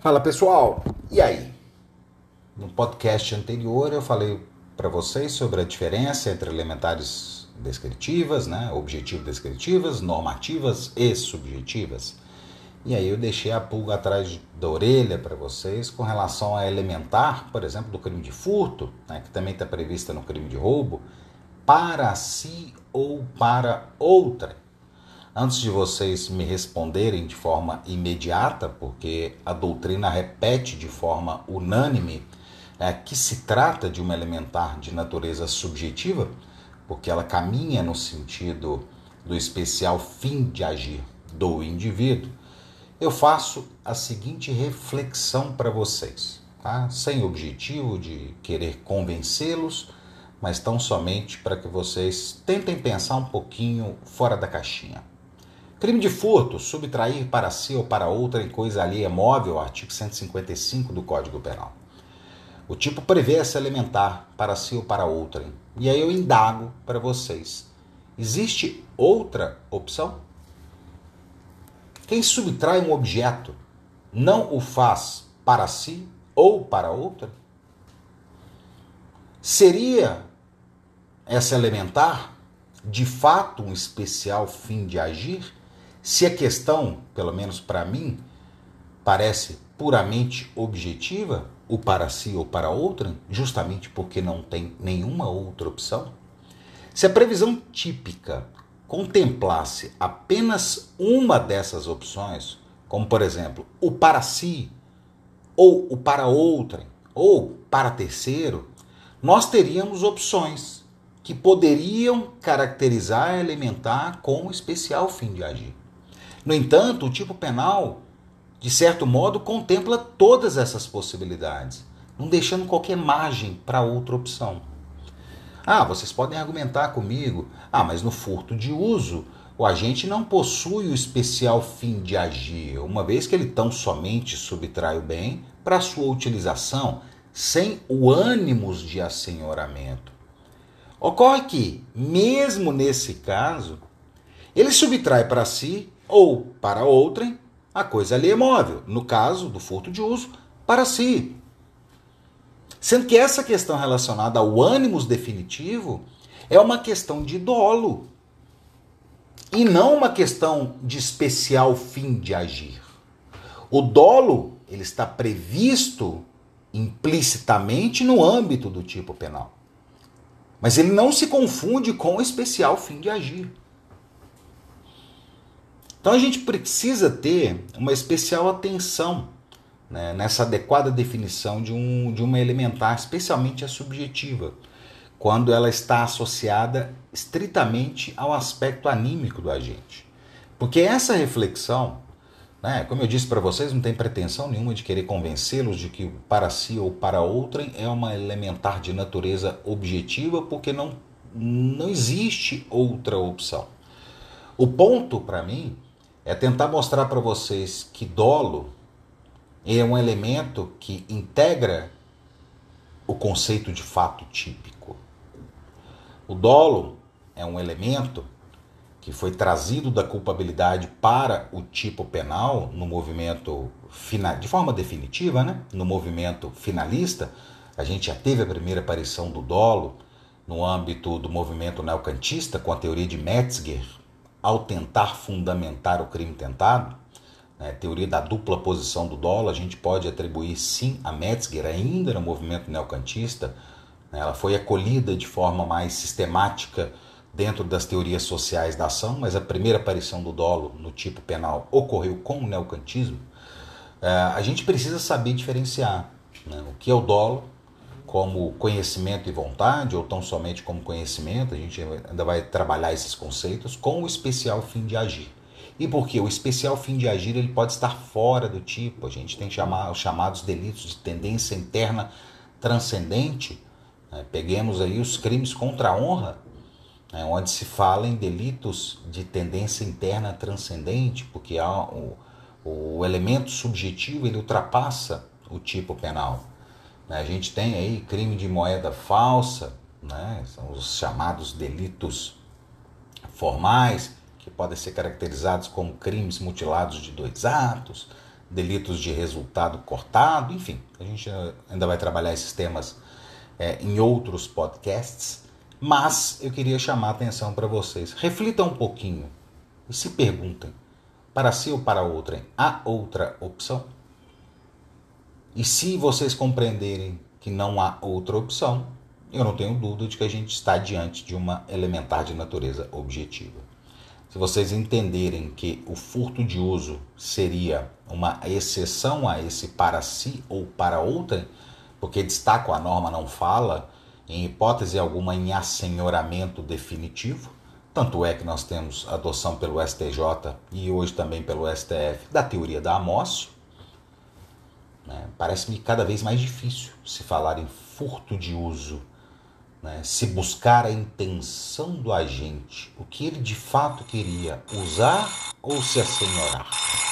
Fala pessoal, e aí? No podcast anterior eu falei para vocês sobre a diferença entre elementares descritivas, né, objetivo descritivas, normativas e subjetivas. E aí eu deixei a pulga atrás da orelha para vocês com relação a elementar, por exemplo, do crime de furto, né, que também está prevista no crime de roubo, para si ou para outra. Antes de vocês me responderem de forma imediata, porque a doutrina repete de forma unânime é, que se trata de uma elementar de natureza subjetiva, porque ela caminha no sentido do especial fim de agir do indivíduo, eu faço a seguinte reflexão para vocês, tá? sem objetivo de querer convencê-los, mas tão somente para que vocês tentem pensar um pouquinho fora da caixinha. Crime de furto, subtrair para si ou para outra em coisa alheia móvel, artigo 155 do Código Penal. O tipo prevê essa elementar para si ou para outra. E aí eu indago para vocês: existe outra opção? Quem subtrai um objeto não o faz para si ou para outra? Seria essa elementar de fato um especial fim de agir? Se a questão, pelo menos para mim, parece puramente objetiva, o para si ou para outra, justamente porque não tem nenhuma outra opção? Se a previsão típica contemplasse apenas uma dessas opções, como por exemplo, o para si, ou o para outrem, ou para terceiro, nós teríamos opções que poderiam caracterizar e alimentar com especial fim de agir. No entanto, o tipo penal, de certo modo, contempla todas essas possibilidades, não deixando qualquer margem para outra opção. Ah, vocês podem argumentar comigo, ah, mas no furto de uso, o agente não possui o especial fim de agir, uma vez que ele tão somente subtrai o bem para sua utilização, sem o ânimos de assenhoramento. Ocorre que, mesmo nesse caso, ele subtrai para si ou para outrem, a coisa ali é móvel, no caso do furto de uso, para si. Sendo que essa questão relacionada ao ânimos definitivo é uma questão de dolo e não uma questão de especial fim de agir. O dolo ele está previsto implicitamente no âmbito do tipo penal. Mas ele não se confunde com o especial fim de agir. Então a gente precisa ter uma especial atenção né, nessa adequada definição de, um, de uma elementar, especialmente a subjetiva, quando ela está associada estritamente ao aspecto anímico do agente. Porque essa reflexão, né, como eu disse para vocês, não tem pretensão nenhuma de querer convencê-los de que para si ou para outrem é uma elementar de natureza objetiva, porque não, não existe outra opção. O ponto, para mim, é tentar mostrar para vocês que dolo é um elemento que integra o conceito de fato típico. O dolo é um elemento que foi trazido da culpabilidade para o tipo penal no movimento final, de forma definitiva, né? No movimento finalista, a gente já teve a primeira aparição do dolo no âmbito do movimento neocantista com a teoria de Metzger, ao tentar fundamentar o crime tentado, né, teoria da dupla posição do dolo, a gente pode atribuir sim a Metzger, ainda no movimento neocantista. Né, ela foi acolhida de forma mais sistemática dentro das teorias sociais da ação, mas a primeira aparição do dolo no tipo penal ocorreu com o neocantismo. É, a gente precisa saber diferenciar né, o que é o dolo como conhecimento e vontade, ou tão somente como conhecimento, a gente ainda vai trabalhar esses conceitos, com o especial fim de agir. E porque o especial fim de agir ele pode estar fora do tipo, a gente tem chamar, os chamados delitos de tendência interna transcendente. Né? Peguemos aí os crimes contra a honra, né? onde se fala em delitos de tendência interna transcendente, porque há o, o elemento subjetivo ele ultrapassa o tipo penal. Né? A gente tem aí crime de moeda falsa, né? são os chamados delitos formais, que podem ser caracterizados como crimes mutilados de dois atos. delitos de resultado cortado, enfim, a gente ainda vai trabalhar esses temas é, em outros podcasts, mas eu queria chamar a atenção para vocês. Reflitam um pouquinho e se perguntem: para si ou para outrem, há outra opção? E se vocês compreenderem que não há outra opção, eu não tenho dúvida de que a gente está diante de uma elementar de natureza objetiva. Se vocês entenderem que o furto de uso seria uma exceção a esse para si ou para outrem, porque destaco a norma não fala, em hipótese alguma, em assenhoramento definitivo, tanto é que nós temos adoção pelo STJ e hoje também pelo STF da teoria da amócio. Né? Parece-me cada vez mais difícil se falar em furto de uso né, se buscar a intenção do agente, o que ele de fato queria, usar ou se assenhorar.